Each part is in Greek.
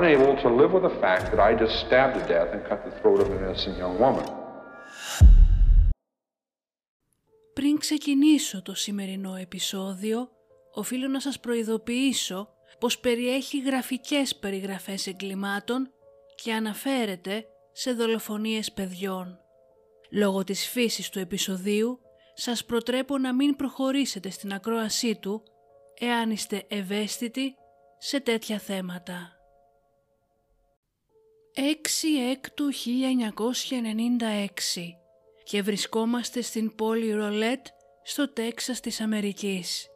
Unable to live with the fact that I just stabbed to death and cut the throat of an innocent young woman. Πριν ξεκινήσω το σημερινό επεισόδιο, οφείλω να σας προειδοποιήσω πως περιέχει γραφικές περιγραφές εγκλημάτων και αναφέρεται σε δολοφονίες παιδιών. Λόγω της φύσης του επεισοδίου, σας προτρέπω να μην προχωρήσετε στην ακρόασή του εάν είστε ευαίσθητοι σε τέτοια θέματα. 6 Έκτου 1996 και βρισκόμαστε στην πόλη Ρολέτ στο Τέξας της Αμερικής.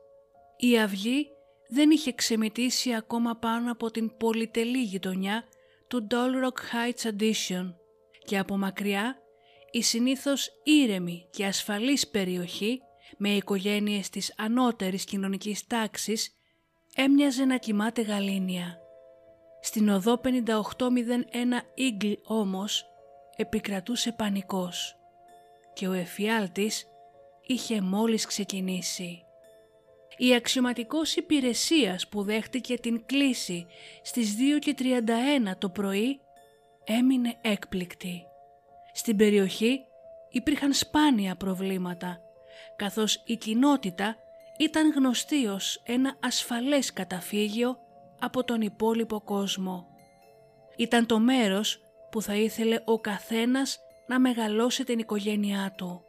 Η αυγή δεν είχε ξεμητήσει ακόμα πάνω από την πολυτελή γειτονιά του Doll Rock Heights Addition και από μακριά η συνήθως ήρεμη και ασφαλής περιοχή με οικογένειες της ανώτερης κοινωνικής τάξης έμοιαζε να κοιμάται γαλήνια. Στην οδό 5801 Eagle όμως επικρατούσε πανικός και ο εφιάλτης είχε μόλις ξεκινήσει. Η αξιωματικός υπηρεσίας που δέχτηκε την κλίση στις 2.31 το πρωί έμεινε έκπληκτη. Στην περιοχή υπήρχαν σπάνια προβλήματα, καθώς η κοινότητα ήταν γνωστή ως ένα ασφαλές καταφύγιο από τον υπόλοιπο κόσμο. Ήταν το μέρος που θα ήθελε ο καθένας να μεγαλώσει την οικογένειά του.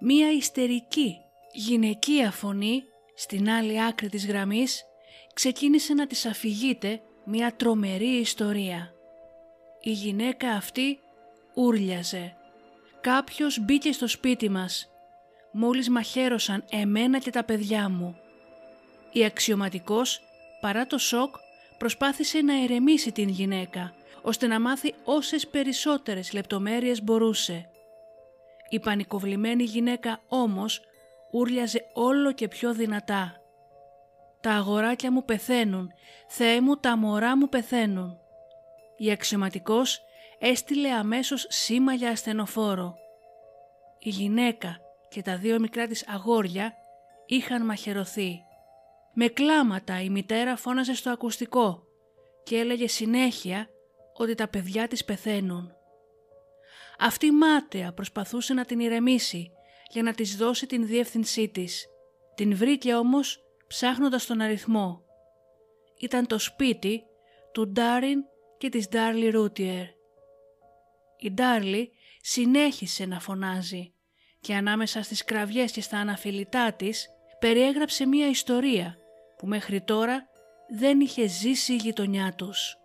Μία ιστερική γυναικεία φωνή στην άλλη άκρη της γραμμής ξεκίνησε να της αφηγείται μια τρομερή ιστορία. Η γυναίκα αυτή ούρλιαζε. Κάποιος μπήκε στο σπίτι μας. Μόλις μαχαίρωσαν εμένα και τα παιδιά μου. Η αξιωματικός, παρά το σοκ, προσπάθησε να ερεμήσει την γυναίκα, ώστε να μάθει όσες περισσότερες λεπτομέρειες μπορούσε. Η πανικοβλημένη γυναίκα όμως ούρλιαζε όλο και πιο δυνατά. «Τα αγοράκια μου πεθαίνουν, Θεέ μου τα μωρά μου πεθαίνουν». Η αξιωματικός έστειλε αμέσως σήμα για ασθενοφόρο. Η γυναίκα και τα δύο μικρά της αγόρια είχαν μαχαιρωθεί. Με κλάματα η μητέρα φώναζε στο ακουστικό και έλεγε συνέχεια ότι τα παιδιά της πεθαίνουν. Αυτή μάταια προσπαθούσε να την ηρεμήσει για να της δώσει την διεύθυνσή της. Την βρήκε όμως ψάχνοντας τον αριθμό. Ήταν το σπίτι του Ντάριν και της Ντάρλι Ρούτιερ. Η Ντάρλι συνέχισε να φωνάζει και ανάμεσα στις κραυγές και στα αναφιλητά της περιέγραψε μία ιστορία που μέχρι τώρα δεν είχε ζήσει η γειτονιά τους.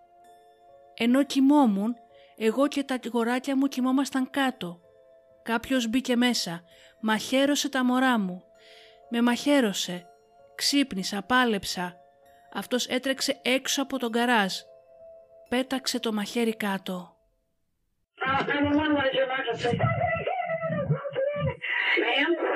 Ενώ κοιμόμουν, εγώ και τα γοράκια μου κοιμόμασταν κάτω. Κάποιος μπήκε μέσα, μαχαίρωσε τα μωρά μου. Με μαχαίρωσε. Ξύπνησα, πάλεψα. Αυτός έτρεξε έξω από τον καράζ. Πέταξε το μαχαίρι κάτω. Ma'am? What?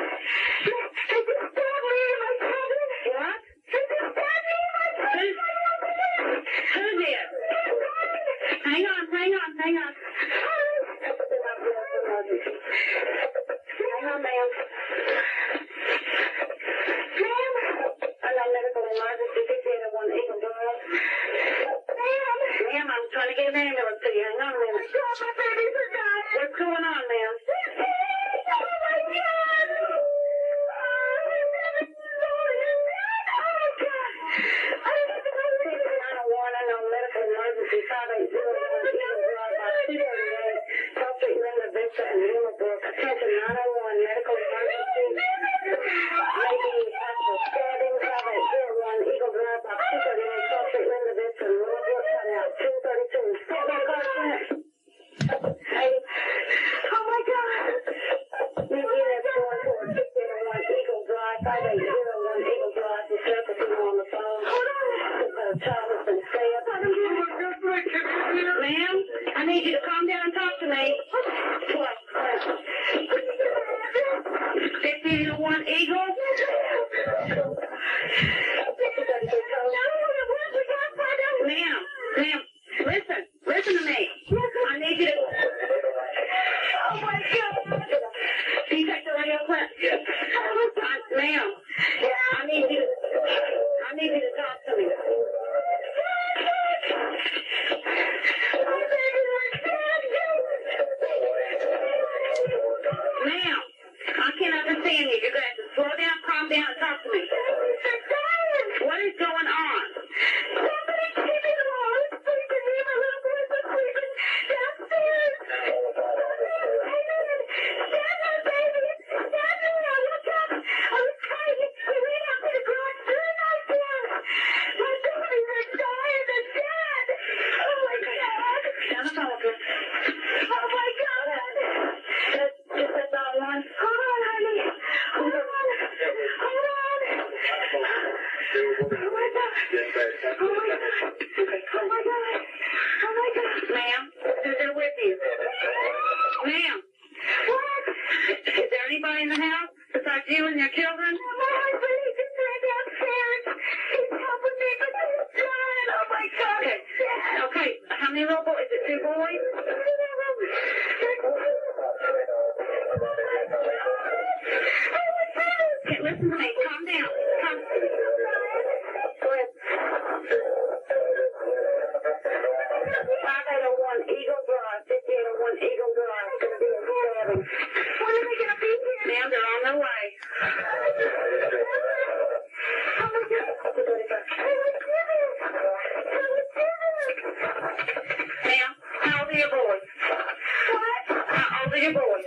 evil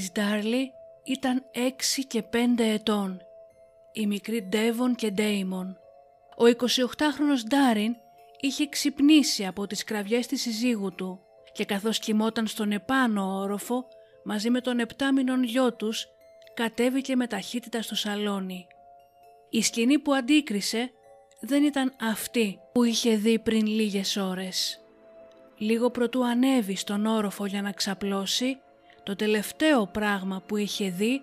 της Ντάρλι ήταν 6 και 5 ετών. Οι μικροί Ντέβον και Ντέιμον. Ο 28χρονος Ντάριν είχε ξυπνήσει από τις κραυγές της συζύγου του και καθώς κοιμόταν στον επάνω όροφο μαζί με τον επτάμινον γιο τους κατέβηκε με ταχύτητα στο σαλόνι. Η σκηνή που αντίκρισε δεν ήταν αυτή που είχε δει πριν λίγες ώρες. Λίγο προτού ανέβει στον όροφο για να ξαπλώσει, το τελευταίο πράγμα που είχε δει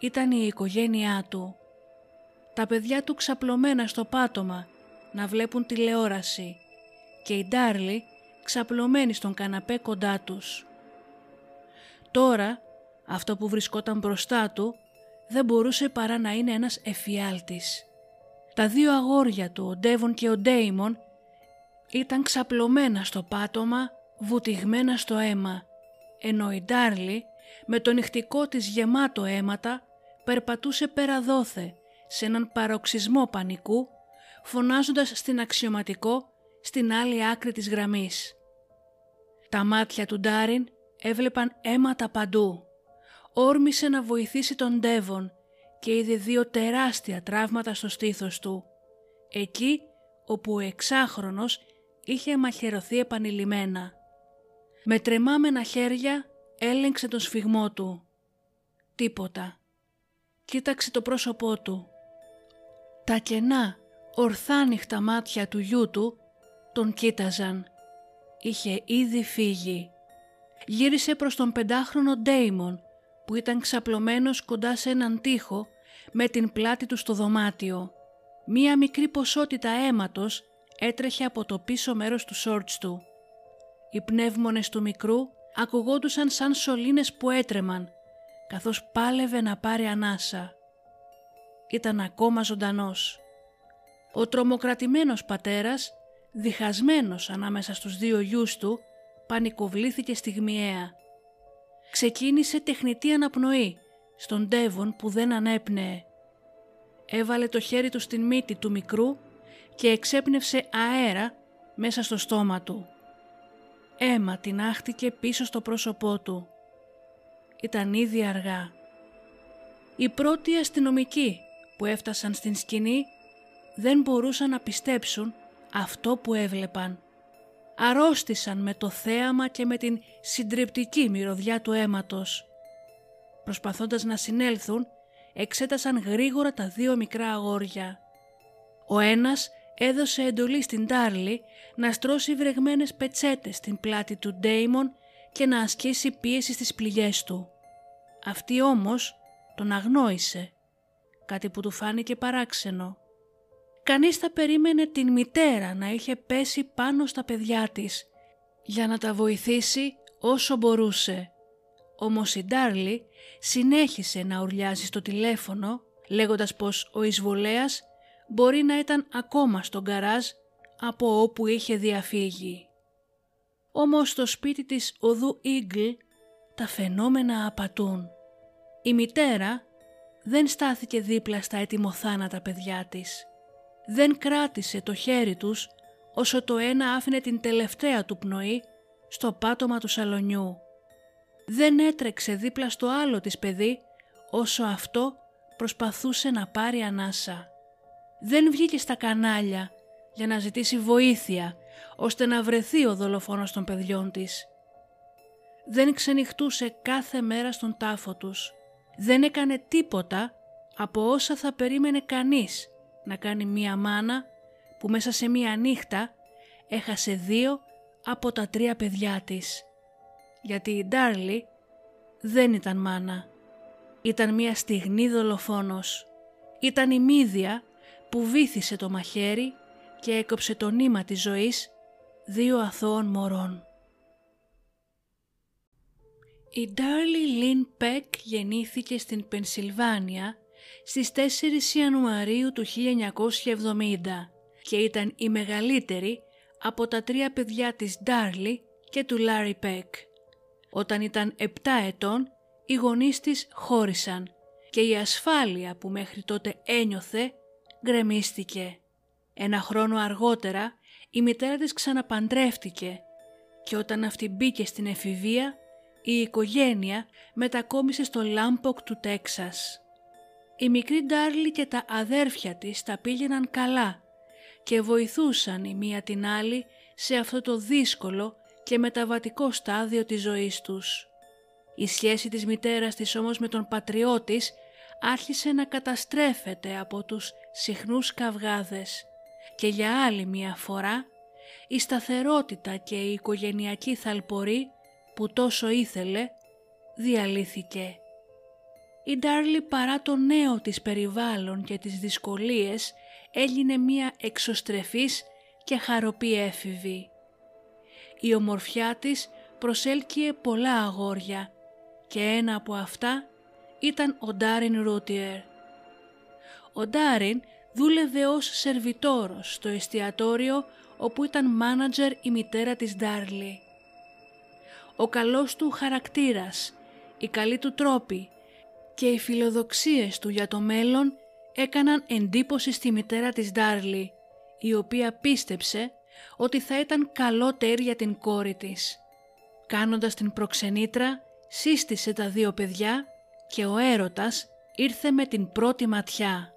ήταν η οικογένειά του. Τα παιδιά του ξαπλωμένα στο πάτωμα να βλέπουν τηλεόραση και η Ντάρλι ξαπλωμένη στον καναπέ κοντά τους. Τώρα αυτό που βρισκόταν μπροστά του δεν μπορούσε παρά να είναι ένας εφιάλτης. Τα δύο αγόρια του, ο Ντέβον και ο Ντέιμον, ήταν ξαπλωμένα στο πάτωμα, βουτυγμένα στο αίμα, ενώ η Ντάρλι με το νυχτικό της γεμάτο αίματα περπατούσε πέρα δόθε σε έναν παροξισμό πανικού, φωνάζοντας στην αξιωματικό στην άλλη άκρη της γραμμής. Τα μάτια του Ντάριν έβλεπαν αίματα παντού. Όρμησε να βοηθήσει τον Ντέβον και είδε δύο τεράστια τραύματα στο στήθος του. Εκεί όπου ο εξάχρονος είχε μαχαιρωθεί επανειλημμένα. Με τρεμάμενα χέρια έλεγξε τον σφιγμό του. Τίποτα. Κοίταξε το πρόσωπό του. Τα κενά, ορθάνυχτα μάτια του γιού του τον κοίταζαν. Είχε ήδη φύγει. Γύρισε προς τον πεντάχρονο Ντέιμον που ήταν ξαπλωμένος κοντά σε έναν τοίχο με την πλάτη του στο δωμάτιο. Μία μικρή ποσότητα αίματος έτρεχε από το πίσω μέρος του σόρτς του. Οι πνεύμονες του μικρού ακουγόντουσαν σαν σωλήνες που έτρεμαν, καθώς πάλευε να πάρει ανάσα. Ήταν ακόμα ζωντανός. Ο τρομοκρατημένος πατέρας, διχασμένος ανάμεσα στους δύο γιους του, πανικοβλήθηκε στιγμιαία. Ξεκίνησε τεχνητή αναπνοή στον Ντέβον που δεν ανέπνεε. Έβαλε το χέρι του στην μύτη του μικρού και εξέπνευσε αέρα μέσα στο στόμα του. Έμα την άχτηκε πίσω στο πρόσωπό του. Ήταν ήδη αργά. Οι πρώτοι αστυνομικοί που έφτασαν στην σκηνή δεν μπορούσαν να πιστέψουν αυτό που έβλεπαν. Αρρώστησαν με το θέαμα και με την συντριπτική μυρωδιά του αίματος. Προσπαθώντας να συνέλθουν, εξέτασαν γρήγορα τα δύο μικρά αγόρια. Ο ένας έδωσε εντολή στην Τάρλι να στρώσει βρεγμένες πετσέτες στην πλάτη του Ντέιμον και να ασκήσει πίεση στις πληγές του. Αυτή όμως τον αγνόησε, κάτι που του φάνηκε παράξενο. Κανείς θα περίμενε την μητέρα να είχε πέσει πάνω στα παιδιά της για να τα βοηθήσει όσο μπορούσε. Όμως η Ντάρλι συνέχισε να ουρλιάζει στο τηλέφωνο λέγοντας πως ο εισβολέας μπορεί να ήταν ακόμα στον καράζ από όπου είχε διαφύγει. Όμως στο σπίτι της οδού Ίγκλ τα φαινόμενα απατούν. Η μητέρα δεν στάθηκε δίπλα στα ετοιμοθάνατα παιδιά της. Δεν κράτησε το χέρι τους όσο το ένα άφηνε την τελευταία του πνοή στο πάτωμα του σαλονιού. Δεν έτρεξε δίπλα στο άλλο της παιδί όσο αυτό προσπαθούσε να πάρει ανάσα δεν βγήκε στα κανάλια για να ζητήσει βοήθεια ώστε να βρεθεί ο δολοφόνος των παιδιών της. Δεν ξενυχτούσε κάθε μέρα στον τάφο τους. Δεν έκανε τίποτα από όσα θα περίμενε κανείς να κάνει μία μάνα που μέσα σε μία νύχτα έχασε δύο από τα τρία παιδιά της. Γιατί η Ντάρλι δεν ήταν μάνα. Ήταν μία στιγνή δολοφόνος. Ήταν η μύδια που βύθισε το μαχαίρι και έκοψε το νήμα της ζωής δύο αθώων μωρών. Η Ντάρλι Λίν Πεκ γεννήθηκε στην Πενσιλβάνια στις 4 Ιανουαρίου του 1970 και ήταν η μεγαλύτερη από τα τρία παιδιά της Ντάρλι και του Λάρι Πεκ. Όταν ήταν 7 ετών, οι γονείς της χώρισαν και η ασφάλεια που μέχρι τότε ένιωθε γκρεμίστηκε. Ένα χρόνο αργότερα η μητέρα της ξαναπαντρεύτηκε και όταν αυτή μπήκε στην εφηβεία η οικογένεια μετακόμισε στο Λάμποκ του Τέξας. Η μικρή Ντάρλι και τα αδέρφια της τα πήγαιναν καλά και βοηθούσαν η μία την άλλη σε αυτό το δύσκολο και μεταβατικό στάδιο της ζωής τους. Η σχέση της μητέρας της όμως με τον πατριό της άρχισε να καταστρέφεται από τους συχνούς καυγάδες και για άλλη μία φορά η σταθερότητα και η οικογενειακή θαλπορή που τόσο ήθελε διαλύθηκε. Η Ντάρλι παρά το νέο της περιβάλλον και τις δυσκολίες έγινε μία εξωστρεφής και χαροπή έφηβη. Η ομορφιά της προσέλκυε πολλά αγόρια και ένα από αυτά ήταν ο Ντάριν Ρούτιερ. Ο Ντάριν δούλευε ως σερβιτόρος στο εστιατόριο όπου ήταν μάνατζερ η μητέρα της Ντάρλι. Ο καλός του χαρακτήρας, η καλή του τρόπη και οι φιλοδοξίες του για το μέλλον έκαναν εντύπωση στη μητέρα της Ντάρλι, η οποία πίστεψε ότι θα ήταν καλότερη για την κόρη της. Κάνοντας την προξενήτρα, σύστησε τα δύο παιδιά και ο έρωτας ήρθε με την πρώτη ματιά.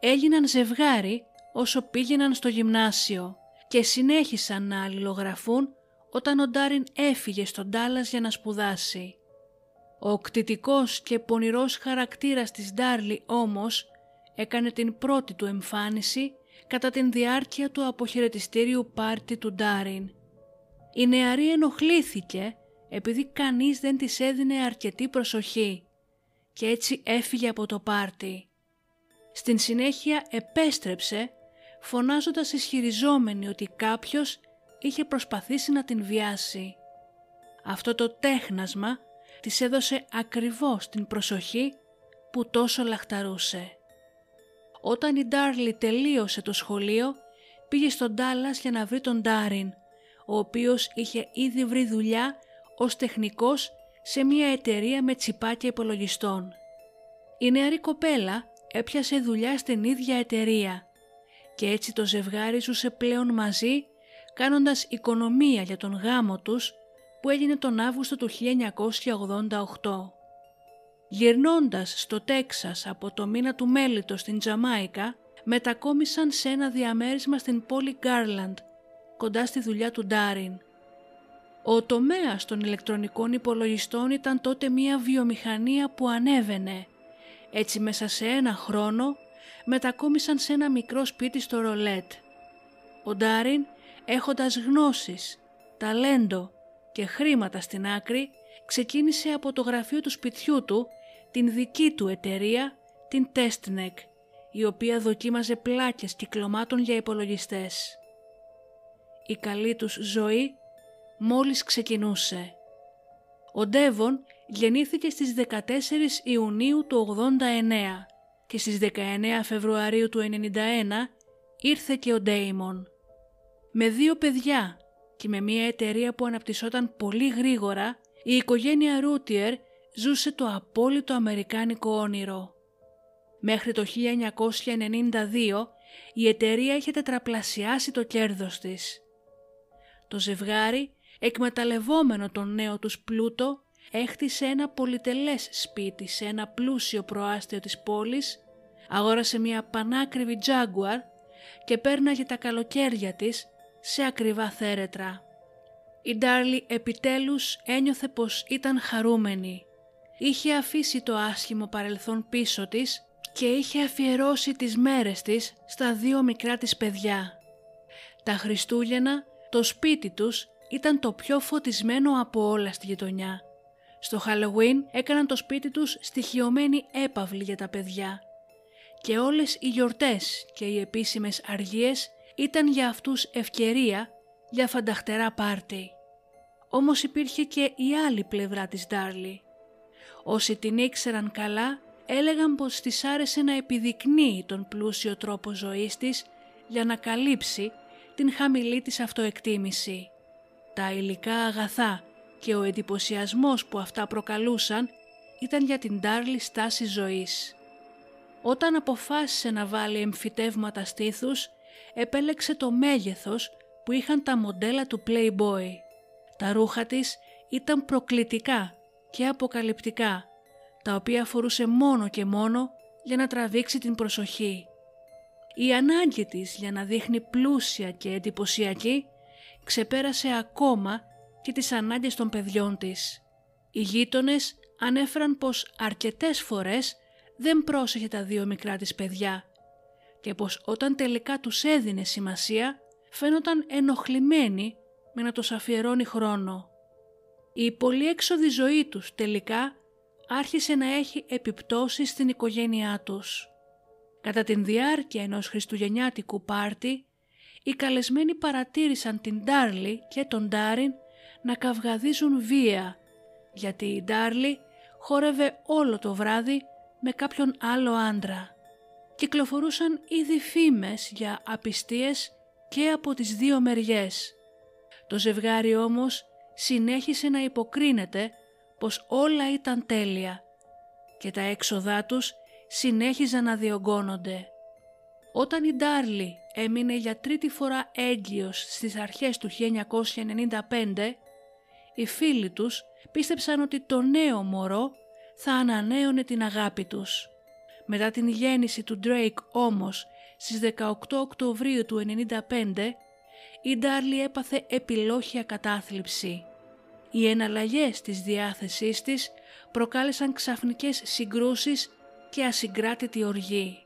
Έγιναν ζευγάρι όσο πήγαιναν στο γυμνάσιο και συνέχισαν να αλληλογραφούν όταν ο Ντάριν έφυγε στον Ντάλλας για να σπουδάσει. Ο κτητικός και πονηρός χαρακτήρας της Ντάρλι όμως έκανε την πρώτη του εμφάνιση κατά την διάρκεια του αποχαιρετιστήριου πάρτι του Ντάριν. Η νεαρή ενοχλήθηκε επειδή κανείς δεν της έδινε αρκετή προσοχή και έτσι έφυγε από το πάρτι. Στην συνέχεια επέστρεψε φωνάζοντας ισχυριζόμενη ότι κάποιος είχε προσπαθήσει να την βιάσει. Αυτό το τέχνασμα της έδωσε ακριβώς την προσοχή που τόσο λαχταρούσε. Όταν η Ντάρλι τελείωσε το σχολείο, πήγε στον Ντάλλας για να βρει τον Ντάριν, ο οποίος είχε ήδη βρει δουλειά ως τεχνικός σε μια εταιρεία με τσιπάκια υπολογιστών. Η νεαρή κοπέλα έπιασε δουλειά στην ίδια εταιρεία και έτσι το ζευγάρι ζούσε πλέον μαζί κάνοντας οικονομία για τον γάμο τους που έγινε τον Αύγουστο του 1988. Γυρνώντας στο Τέξας από το μήνα του Μέλιτο στην Τζαμάικα, μετακόμισαν σε ένα διαμέρισμα στην πόλη Γκάρλαντ, κοντά στη δουλειά του Ντάριν. Ο τομέας των ηλεκτρονικών υπολογιστών ήταν τότε μια βιομηχανία που ανέβαινε. Έτσι μέσα σε ένα χρόνο μετακόμισαν σε ένα μικρό σπίτι στο Ρολέτ. Ο Ντάριν έχοντας γνώσεις, ταλέντο και χρήματα στην άκρη, ξεκίνησε από το γραφείο του σπιτιού του την δική του εταιρεία, την Testnek, η οποία δοκίμαζε πλάκες κυκλωμάτων για υπολογιστές. Η καλή τους ζωή μόλις ξεκινούσε. Ο Ντέβον γεννήθηκε στις 14 Ιουνίου του 89 και στις 19 Φεβρουαρίου του 91 ήρθε και ο Ντέιμον. Με δύο παιδιά και με μια εταιρεία που αναπτυσσόταν πολύ γρήγορα, η οικογένεια Ρουτιερ ζούσε το απόλυτο αμερικάνικο όνειρο. Μέχρι το 1992 η εταιρεία είχε τετραπλασιάσει το κέρδος της. Το ζευγάρι, εκμεταλλευόμενο τον νέο τους πλούτο, έχτισε ένα πολυτελές σπίτι σε ένα πλούσιο προάστιο της πόλης, αγόρασε μια πανάκριβη Jaguar και πέρναγε τα καλοκαίρια της σε ακριβά θέρετρα. Η Ντάρλι επιτέλους ένιωθε πως ήταν χαρούμενη. Είχε αφήσει το άσχημο παρελθόν πίσω της και είχε αφιερώσει τις μέρες της στα δύο μικρά της παιδιά. Τα Χριστούγεννα, το σπίτι τους ήταν το πιο φωτισμένο από όλα στη γειτονιά. Στο Halloween έκαναν το σπίτι τους στοιχειωμένη έπαυλη για τα παιδιά. Και όλες οι γιορτές και οι επίσημες αργίες ήταν για αυτούς ευκαιρία για φανταχτερά πάρτι. Όμως υπήρχε και η άλλη πλευρά της Ντάρλι. Όσοι την ήξεραν καλά έλεγαν πως της άρεσε να επιδεικνύει τον πλούσιο τρόπο ζωής της για να καλύψει την χαμηλή της αυτοεκτίμηση. Τα υλικά αγαθά και ο εντυπωσιασμός που αυτά προκαλούσαν ήταν για την Ντάρλι στάση ζωής. Όταν αποφάσισε να βάλει εμφυτεύματα στήθους, επέλεξε το μέγεθος που είχαν τα μοντέλα του Playboy. Τα ρούχα της ήταν προκλητικά και αποκαλυπτικά, τα οποία φορούσε μόνο και μόνο για να τραβήξει την προσοχή. Η ανάγκη της για να δείχνει πλούσια και εντυπωσιακή ξεπέρασε ακόμα και τις ανάγκες των παιδιών της. Οι γείτονες ανέφεραν πως αρκετές φορές δεν πρόσεχε τα δύο μικρά της παιδιά και πως όταν τελικά τους έδινε σημασία φαίνονταν ενοχλημένοι με να τους αφιερώνει χρόνο. Η πολυέξοδη ζωή τους τελικά άρχισε να έχει επιπτώσεις στην οικογένειά τους. Κατά την διάρκεια ενός χριστουγεννιάτικου πάρτι, οι καλεσμένοι παρατήρησαν την Ντάρλι και τον Ντάριν να καυγαδίζουν βία, γιατί η Ντάρλι χόρευε όλο το βράδυ με κάποιον άλλο άντρα. Κυκλοφορούσαν ήδη φήμες για απιστίες και από τις δύο μεριές. Το ζευγάρι όμως συνέχισε να υποκρίνεται πως όλα ήταν τέλεια και τα έξοδά τους συνέχιζαν να διωγγώνονται. Όταν η Ντάρλι έμεινε για τρίτη φορά έγκυος στις αρχές του 1995, οι φίλοι τους πίστεψαν ότι το νέο μωρό θα ανανέωνε την αγάπη τους. Μετά την γέννηση του Drake όμως στις 18 Οκτωβρίου του 1995, η Ντάρλι έπαθε επιλόχια κατάθλιψη. Οι εναλλαγές της διάθεσής της προκάλεσαν ξαφνικές συγκρούσεις και ασυγκράτητη οργή.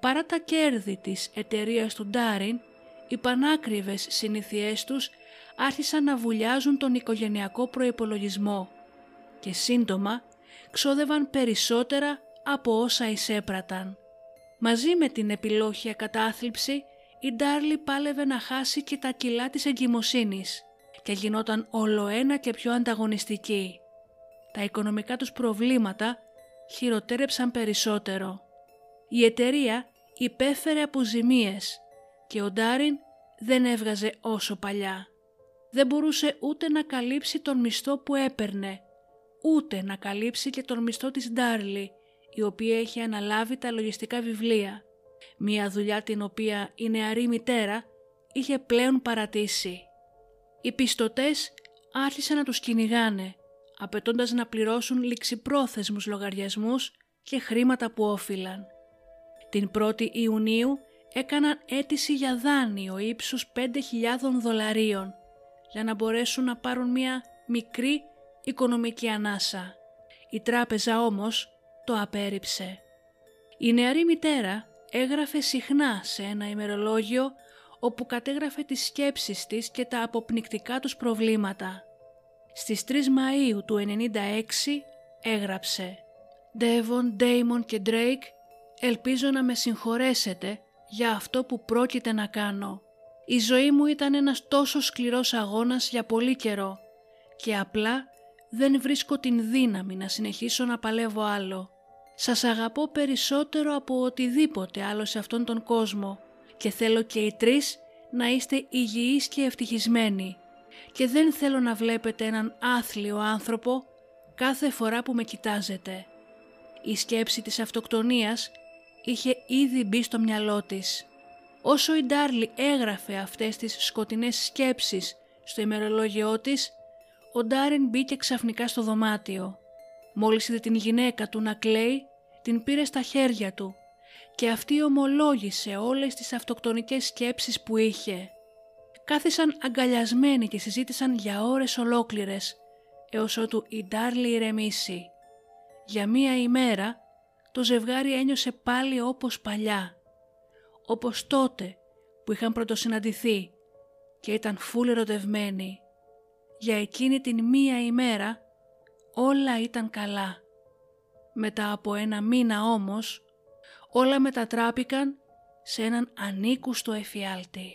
Παρά τα κέρδη της εταιρείας του Ντάριν, οι πανάκριβες συνήθειές τους άρχισαν να βουλιάζουν τον οικογενειακό προϋπολογισμό και σύντομα ξόδευαν περισσότερα από όσα εισέπραταν. Μαζί με την επιλόχια κατάθλιψη, η Ντάρλι πάλευε να χάσει και τα κιλά της εγκυμοσύνης και γινόταν όλο ένα και πιο ανταγωνιστική. Τα οικονομικά τους προβλήματα χειροτέρεψαν περισσότερο. Η εταιρεία υπέφερε αποζημίες και ο Ντάριν δεν έβγαζε όσο παλιά. Δεν μπορούσε ούτε να καλύψει τον μισθό που έπαιρνε, ούτε να καλύψει και τον μισθό της Ντάρλι, η οποία είχε αναλάβει τα λογιστικά βιβλία. Μία δουλειά την οποία η νεαρή μητέρα είχε πλέον παρατήσει. Οι πιστωτές άρχισαν να τους κυνηγάνε, απαιτώντας να πληρώσουν ληξιπρόθεσμους λογαριασμούς και χρήματα που όφυλαν. Την 1η Ιουνίου έκαναν αίτηση για δάνειο ύψους 5.000 δολαρίων για να μπορέσουν να πάρουν μια μικρή οικονομική ανάσα. Η τράπεζα όμως το απέρριψε. Η νεαρή μητέρα έγραφε συχνά σε ένα ημερολόγιο όπου κατέγραφε τις σκέψεις της και τα αποπνικτικά τους προβλήματα. Στις 3 Μαΐου του 1996 έγραψε «Devon, Damon και Drake, ελπίζω να με συγχωρέσετε για αυτό που πρόκειται να κάνω. Η ζωή μου ήταν ένας τόσο σκληρός αγώνας για πολύ καιρό και απλά δεν βρίσκω την δύναμη να συνεχίσω να παλεύω άλλο. Σας αγαπώ περισσότερο από οτιδήποτε άλλο σε αυτόν τον κόσμο και θέλω και οι τρεις να είστε υγιείς και ευτυχισμένοι και δεν θέλω να βλέπετε έναν άθλιο άνθρωπο κάθε φορά που με κοιτάζετε. Η σκέψη της αυτοκτονίας είχε ήδη μπει στο μυαλό της. Όσο η Ντάρλι έγραφε αυτές τις σκοτεινές σκέψεις στο ημερολόγιό της, ο Ντάριν μπήκε ξαφνικά στο δωμάτιο. Μόλις είδε την γυναίκα του να κλαίει, την πήρε στα χέρια του και αυτή ομολόγησε όλες τις αυτοκτονικές σκέψεις που είχε. Κάθισαν αγκαλιασμένοι και συζήτησαν για ώρες ολόκληρες, έως ότου η Ντάρλι ηρεμήσει. Για μία ημέρα το ζευγάρι ένιωσε πάλι όπως παλιά, όπως τότε που είχαν πρωτοσυναντηθεί και ήταν φούλ ερωτευμένοι. Για εκείνη την μία ημέρα όλα ήταν καλά. Μετά από ένα μήνα όμως όλα μετατράπηκαν σε έναν ανήκουστο εφιάλτη.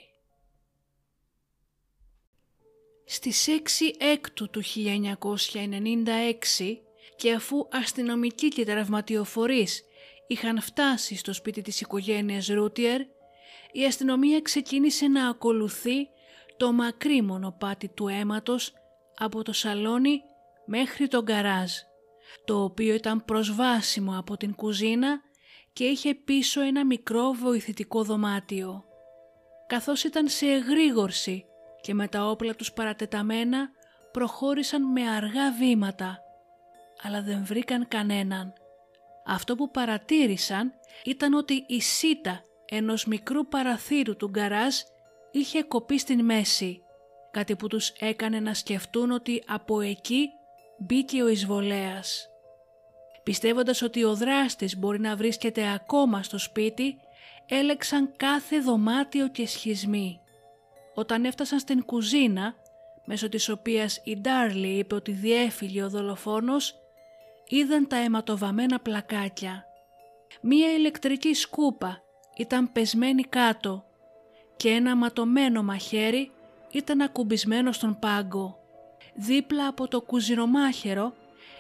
Στις 6 έκτου του 1996 και αφού αστυνομικοί και τραυματιοφορείς είχαν φτάσει στο σπίτι της οικογένειας Ρουτιερ, η αστυνομία ξεκίνησε να ακολουθεί το μακρύ μονοπάτι του αίματος από το σαλόνι μέχρι τον γκαράζ, το οποίο ήταν προσβάσιμο από την κουζίνα και είχε πίσω ένα μικρό βοηθητικό δωμάτιο. Καθώς ήταν σε εγρήγορση και με τα όπλα τους παρατεταμένα προχώρησαν με αργά βήματα, αλλά δεν βρήκαν κανέναν. Αυτό που παρατήρησαν ήταν ότι η σίτα ενός μικρού παραθύρου του γκαράζ είχε κοπεί στην μέση, κάτι που τους έκανε να σκεφτούν ότι από εκεί μπήκε ο εισβολέας. Πιστεύοντας ότι ο δράστης μπορεί να βρίσκεται ακόμα στο σπίτι, έλεξαν κάθε δωμάτιο και σχισμή. Όταν έφτασαν στην κουζίνα, μέσω της οποίας η Ντάρλι είπε ότι διέφυγε ο δολοφόνος, είδαν τα αιματοβαμμένα πλακάκια. Μία ηλεκτρική σκούπα ήταν πεσμένη κάτω και ένα ματωμένο μαχαίρι ήταν ακουμπισμένο στον πάγκο. Δίπλα από το κουζινομάχαιρο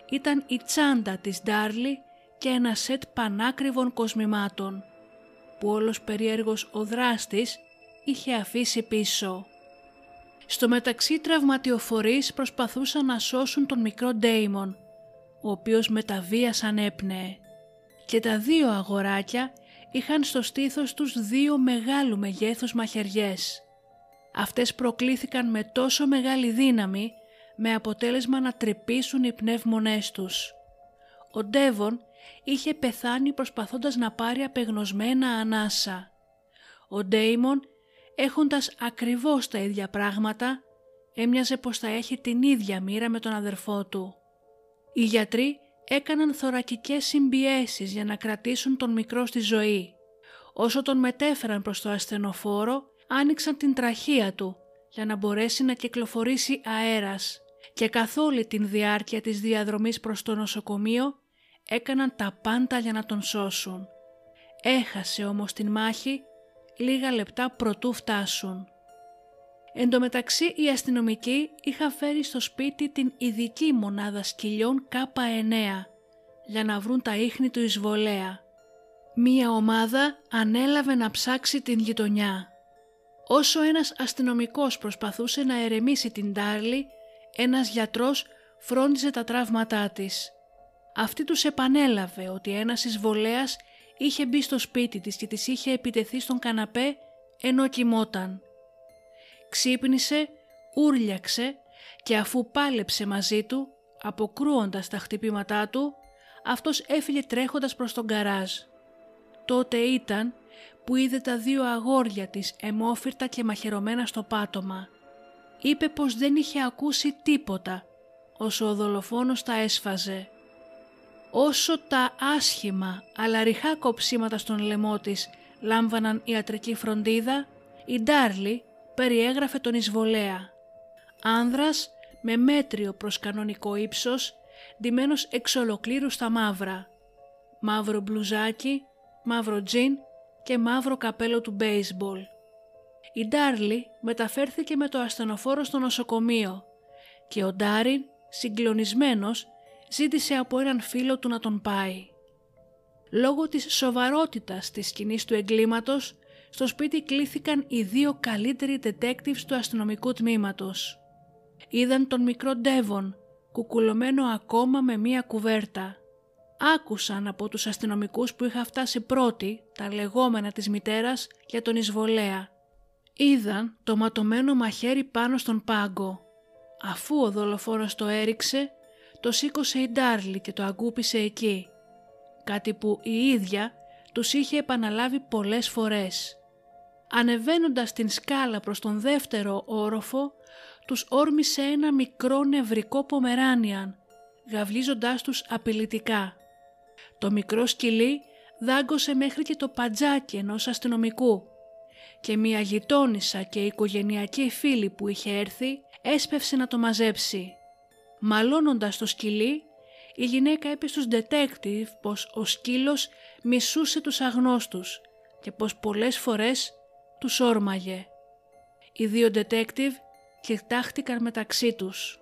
ήταν η τσάντα της Ντάρλι και ένα σετ πανάκριβων κοσμημάτων που όλος περίεργος ο δράστης είχε αφήσει πίσω. Στο μεταξύ τραυματιοφορείς προσπαθούσαν να σώσουν τον μικρό Ντέιμον, ο οποίος με τα βίας ανέπνεε. Και τα δύο αγοράκια είχαν στο στήθος τους δύο μεγάλου μεγέθους μαχαιριές. Αυτές προκλήθηκαν με τόσο μεγάλη δύναμη με αποτέλεσμα να τρυπήσουν οι πνεύμονές τους. Ο Ντέβον είχε πεθάνει προσπαθώντας να πάρει απεγνωσμένα ανάσα. Ο Ντέιμον έχοντας ακριβώς τα ίδια πράγματα έμοιαζε πως θα έχει την ίδια μοίρα με τον αδερφό του. Οι γιατροί έκαναν θωρακικές συμπιέσεις για να κρατήσουν τον μικρό στη ζωή. Όσο τον μετέφεραν προς το ασθενοφόρο, άνοιξαν την τραχεία του για να μπορέσει να κυκλοφορήσει αέρας και καθ' όλη την διάρκεια της διαδρομής προς το νοσοκομείο έκαναν τα πάντα για να τον σώσουν. Έχασε όμως την μάχη λίγα λεπτά προτού φτάσουν. Εν τω μεταξύ οι αστυνομικοί είχαν φέρει στο σπίτι την ειδική μονάδα σκυλιών K9 για να βρουν τα ίχνη του εισβολέα. Μία ομάδα ανέλαβε να ψάξει την γειτονιά. Όσο ένας αστυνομικός προσπαθούσε να ερεμήσει την Τάρλι, ένας γιατρός φρόντιζε τα τραύματά της. Αυτή τους επανέλαβε ότι ένας εισβολέας είχε μπει στο σπίτι της και της είχε επιτεθεί στον καναπέ ενώ κοιμόταν. Ξύπνησε, ούρλιαξε και αφού πάλεψε μαζί του, αποκρούοντας τα χτυπήματά του, αυτός έφυγε τρέχοντας προς τον καράζ. Τότε ήταν που είδε τα δύο αγόρια της εμόφυρτα και μαχαιρωμένα στο πάτωμα. Είπε πως δεν είχε ακούσει τίποτα όσο ο δολοφόνος τα έσφαζε. Όσο τα άσχημα αλλά ριχά κοψίματα στον λαιμό της λάμβαναν ιατρική φροντίδα, η Ντάρλι περιέγραφε τον εισβολέα. Άνδρας με μέτριο προς κανονικό ύψος, ντυμένος εξ ολοκλήρου στα μαύρα. Μαύρο μπλουζάκι, μαύρο τζιν και μαύρο καπέλο του μπέισμπολ. Η Ντάρλι μεταφέρθηκε με το ασθενοφόρο στο νοσοκομείο και ο Ντάριν, συγκλονισμένος, ζήτησε από έναν φίλο του να τον πάει. Λόγω της σοβαρότητας της σκηνής του εγκλήματος, στο σπίτι κλήθηκαν οι δύο καλύτεροι detectives του αστυνομικού τμήματος. Είδαν τον μικρό Ντέβον, κουκουλωμένο ακόμα με μία κουβέρτα. Άκουσαν από τους αστυνομικούς που είχαν φτάσει πρώτοι τα λεγόμενα της μητέρας για τον εισβολέα. Είδαν το ματωμένο μαχαίρι πάνω στον πάγκο. Αφού ο δολοφόνος το έριξε, το σήκωσε η Ντάρλι και το αγκούπισε εκεί. Κάτι που η ίδια τους είχε επαναλάβει πολλές φορές. Ανεβαίνοντας την σκάλα προς τον δεύτερο όροφο, τους όρμησε ένα μικρό νευρικό πομεράνιαν, γαυλίζοντάς τους απειλητικά. Το μικρό σκυλί δάγκωσε μέχρι και το παντζάκι ενός αστυνομικού και μια γειτόνισσα και οικογενειακή φίλη που είχε έρθει έσπευσε να το μαζέψει. Μαλώνοντας το σκυλί, η γυναίκα είπε στους detective πως ο σκύλος μισούσε τους αγνώστους και πως πολλές φορές τους όρμαγε. Οι δύο detective κοιτάχτηκαν μεταξύ τους.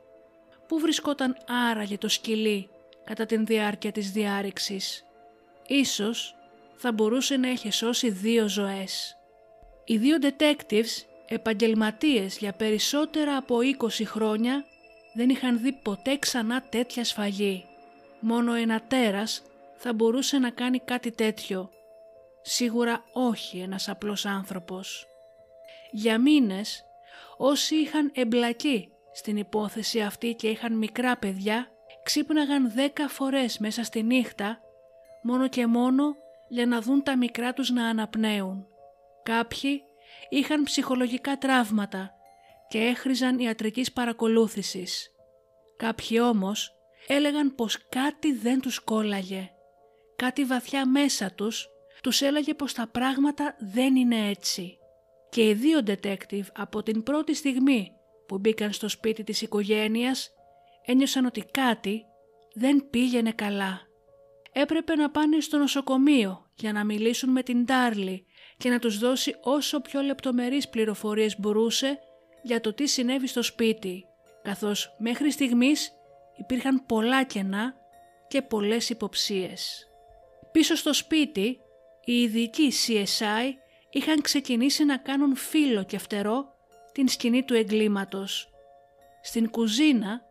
Πού βρισκόταν άραγε το σκυλί κατά την διάρκεια της διάρρηξης; Ίσως θα μπορούσε να έχει σώσει δύο ζωές. Οι δύο detectives, επαγγελματίες για περισσότερα από 20 χρόνια, δεν είχαν δει ποτέ ξανά τέτοια σφαγή. Μόνο ένα τέρας θα μπορούσε να κάνει κάτι τέτοιο. Σίγουρα όχι ένας απλός άνθρωπος. Για μήνες όσοι είχαν εμπλακεί στην υπόθεση αυτή και είχαν μικρά παιδιά ξύπναγαν δέκα φορές μέσα στη νύχτα μόνο και μόνο για να δουν τα μικρά τους να αναπνέουν. Κάποιοι είχαν ψυχολογικά τραύματα και έχριζαν ιατρικής παρακολούθησης. Κάποιοι όμως έλεγαν πως κάτι δεν τους κόλλαγε. Κάτι βαθιά μέσα τους τους έλεγε πως τα πράγματα δεν είναι έτσι. Και οι δύο detective από την πρώτη στιγμή που μπήκαν στο σπίτι της οικογένειας ένιωσαν ότι κάτι δεν πήγαινε καλά. Έπρεπε να πάνε στο νοσοκομείο για να μιλήσουν με την Τάρλι και να τους δώσει όσο πιο λεπτομερείς πληροφορίες μπορούσε για το τι συνέβη στο σπίτι, καθώς μέχρι στιγμής υπήρχαν πολλά κενά και πολλές υποψίες. Πίσω στο σπίτι, οι ειδικοί CSI είχαν ξεκινήσει να κάνουν φύλλο και φτερό την σκηνή του εγκλήματος. Στην κουζίνα,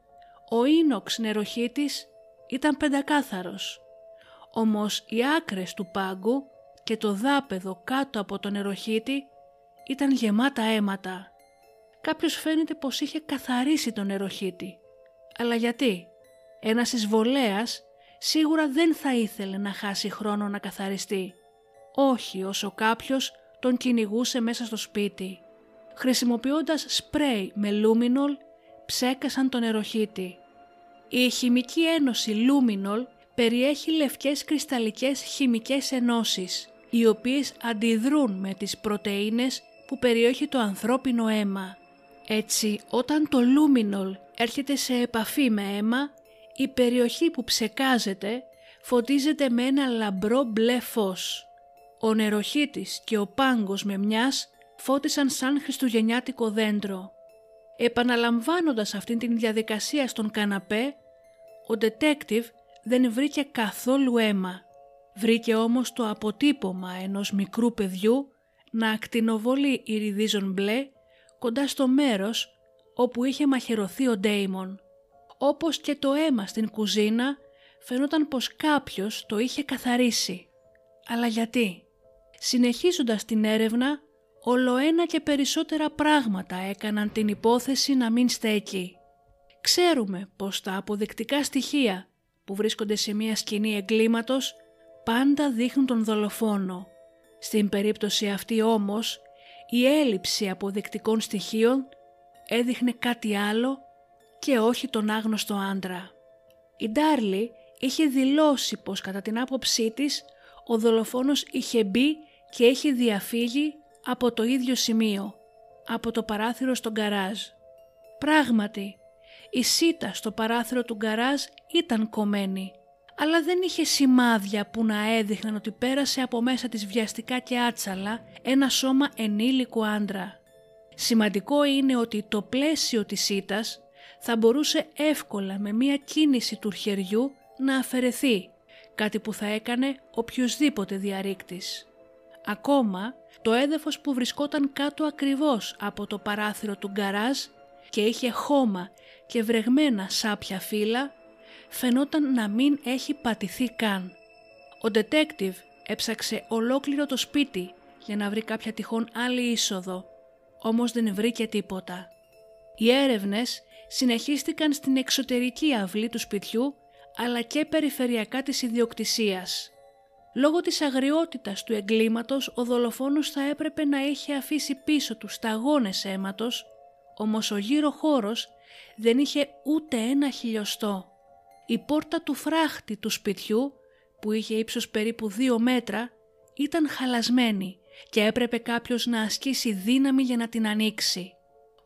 ο ίνοξ νεροχύτης ήταν πεντακάθαρος, όμως οι άκρες του πάγκου και το δάπεδο κάτω από τον νεροχύτη ήταν γεμάτα αίματα. Κάποιος φαίνεται πως είχε καθαρίσει τον νεροχύτη. Αλλά γιατί; Ένας εισβολέας σίγουρα δεν θα ήθελε να χάσει χρόνο να καθαριστεί. Όχι όσο κάποιος τον κυνηγούσε μέσα στο σπίτι. Χρησιμοποιώντας σπρέι με λούμινολ ψέκασαν τον νεροχύτη. Η χημική ένωση λούμινολ περιέχει λευκές κρυσταλλικές χημικές ενώσεις, οι οποίες αντιδρούν με τις πρωτεΐνες που περιέχει το ανθρώπινο αίμα. Έτσι, όταν το λούμινολ έρχεται σε επαφή με αίμα, η περιοχή που ψεκάζεται φωτίζεται με ένα λαμπρό μπλε φως. Ο νεροχύτης και ο πάγκος με μιας φώτισαν σαν χριστουγεννιάτικο δέντρο. Επαναλαμβάνοντας αυτήν την διαδικασία στον καναπέ, ο detective δεν βρήκε καθόλου αίμα. Βρήκε όμως το αποτύπωμα ενός μικρού παιδιού να ακτινοβολεί ηριδίζον μπλε κοντά στο μέρος όπου είχε μαχαιρωθεί ο Ντέιμον. Όπως και το αίμα στην κουζίνα φαινόταν πως κάποιος το είχε καθαρίσει. Αλλά γιατί; Συνεχίζοντας την έρευνα, όλο ένα και περισσότερα πράγματα έκαναν την υπόθεση να μην στέκει. Ξέρουμε πως τα αποδεικτικά στοιχεία που βρίσκονται σε μια σκηνή εγκλήματος πάντα δείχνουν τον δολοφόνο. Στην περίπτωση αυτή όμως η έλλειψη αποδεικτικών στοιχείων έδειχνε κάτι άλλο και όχι τον άγνωστο άντρα. Η Ντάρλι είχε δηλώσει πως κατά την άποψή της ο δολοφόνος είχε μπει και είχε διαφύγει από το ίδιο σημείο, από το παράθυρο στον γκαράζ. Πράγματι, η σίτα στο παράθυρο του γκαράζ ήταν κομμένη, αλλά δεν είχε σημάδια που να έδειχναν ότι πέρασε από μέσα της βιαστικά και άτσαλα ένα σώμα ενήλικου άντρα. Σημαντικό είναι ότι το πλαίσιο της σίτας θα μπορούσε εύκολα με μία κίνηση του χεριού να αφαιρεθεί, κάτι που θα έκανε οποιοδήποτε διαρρήκτης. Ακόμα, το έδαφος που βρισκόταν κάτω ακριβώς από το παράθυρο του γκαράζ και είχε χώμα και βρεγμένα σάπια φύλλα, φαινόταν να μην έχει πατηθεί καν. Ο detective έψαξε ολόκληρο το σπίτι για να βρει κάποια τυχόν άλλη είσοδο, όμως δεν βρήκε τίποτα. Οι έρευνες συνεχίστηκαν στην εξωτερική αυλή του σπιτιού αλλά και περιφερειακά της ιδιοκτησίας. Λόγω της αγριότητας του εγκλήματος, ο δολοφόνος θα έπρεπε να είχε αφήσει πίσω του σταγόνες αίματος, όμως ο γύρο χώρος δεν είχε ούτε ένα χιλιοστό. Η πόρτα του φράχτη του σπιτιού, που είχε ύψος περίπου δύο μέτρα, ήταν χαλασμένη και έπρεπε κάποιος να ασκήσει δύναμη για να την ανοίξει.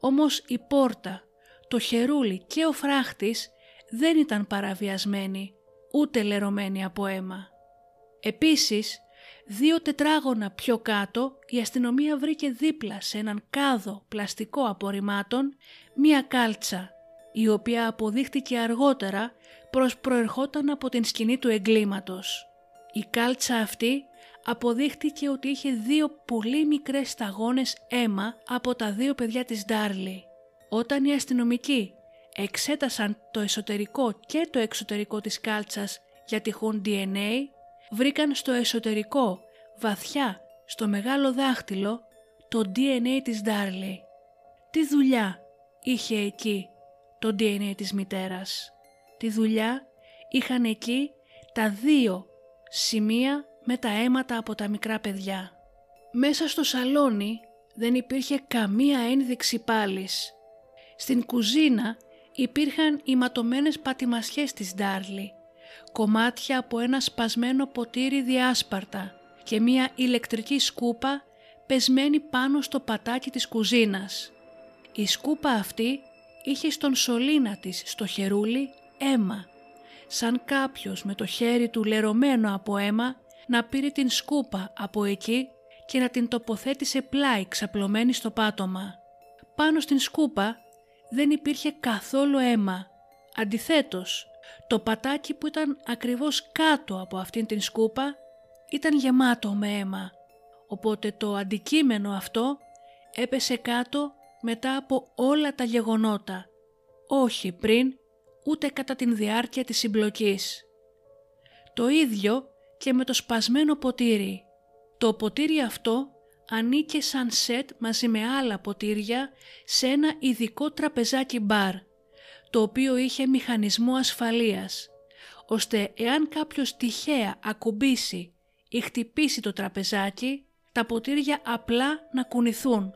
Όμως η πόρτα, το χερούλι και ο φράχτης δεν ήταν παραβιασμένοι, ούτε λερωμένοι από αίμα. Επίσης, δύο τετράγωνα πιο κάτω η αστυνομία βρήκε δίπλα σε έναν κάδο πλαστικό απορριμμάτων μία κάλτσα, η οποία αποδείχτηκε αργότερα προς προερχόταν από την σκηνή του εγκλήματος. Η κάλτσα αυτή αποδείχτηκε ότι είχε δύο πολύ μικρές σταγόνες αίμα από τα δύο παιδιά της Ντάρλι. Όταν οι αστυνομικοί εξέτασαν το εσωτερικό και το εξωτερικό της κάλτσας για τυχόν DNA, βρήκαν στο εσωτερικό, βαθιά, στο μεγάλο δάχτυλο, το DNA της Ντάρλι. Τι δουλειά είχε εκεί το DNA της μητέρας; Τη δουλειά είχαν εκεί τα δύο σημεία με τα αίματα από τα μικρά παιδιά; Μέσα στο σαλόνι δεν υπήρχε καμία ένδειξη πάλης. Στην κουζίνα υπήρχαν οι ματωμένες πατημασιές της Ντάρλι, κομμάτια από ένα σπασμένο ποτήρι διάσπαρτα και μία ηλεκτρική σκούπα πεσμένη πάνω στο πατάκι της κουζίνας. Η σκούπα αυτή είχε στον σωλήνα της στο χερούλι αίμα, σαν κάποιος με το χέρι του λερωμένο από αίμα να πήρε την σκούπα από εκεί και να την τοποθέτησε πλάι ξαπλωμένη στο πάτωμα. Πάνω στην σκούπα δεν υπήρχε καθόλου αίμα. Αντιθέτως, το πατάκι που ήταν ακριβώς κάτω από αυτήν την σκούπα ήταν γεμάτο με αίμα. Οπότε το αντικείμενο αυτό έπεσε κάτω μετά από όλα τα γεγονότα. Όχι πριν, ούτε κατά την διάρκεια της συμπλοκής. Το ίδιο και με το σπασμένο ποτήρι. Το ποτήρι αυτό ανήκε σαν σετ μαζί με άλλα ποτήρια σε ένα ειδικό τραπεζάκι μπαρ, το οποίο είχε μηχανισμό ασφαλείας, ώστε εάν κάποιος τυχαία ακουμπήσει ή χτυπήσει το τραπεζάκι, τα ποτήρια απλά να κουνηθούν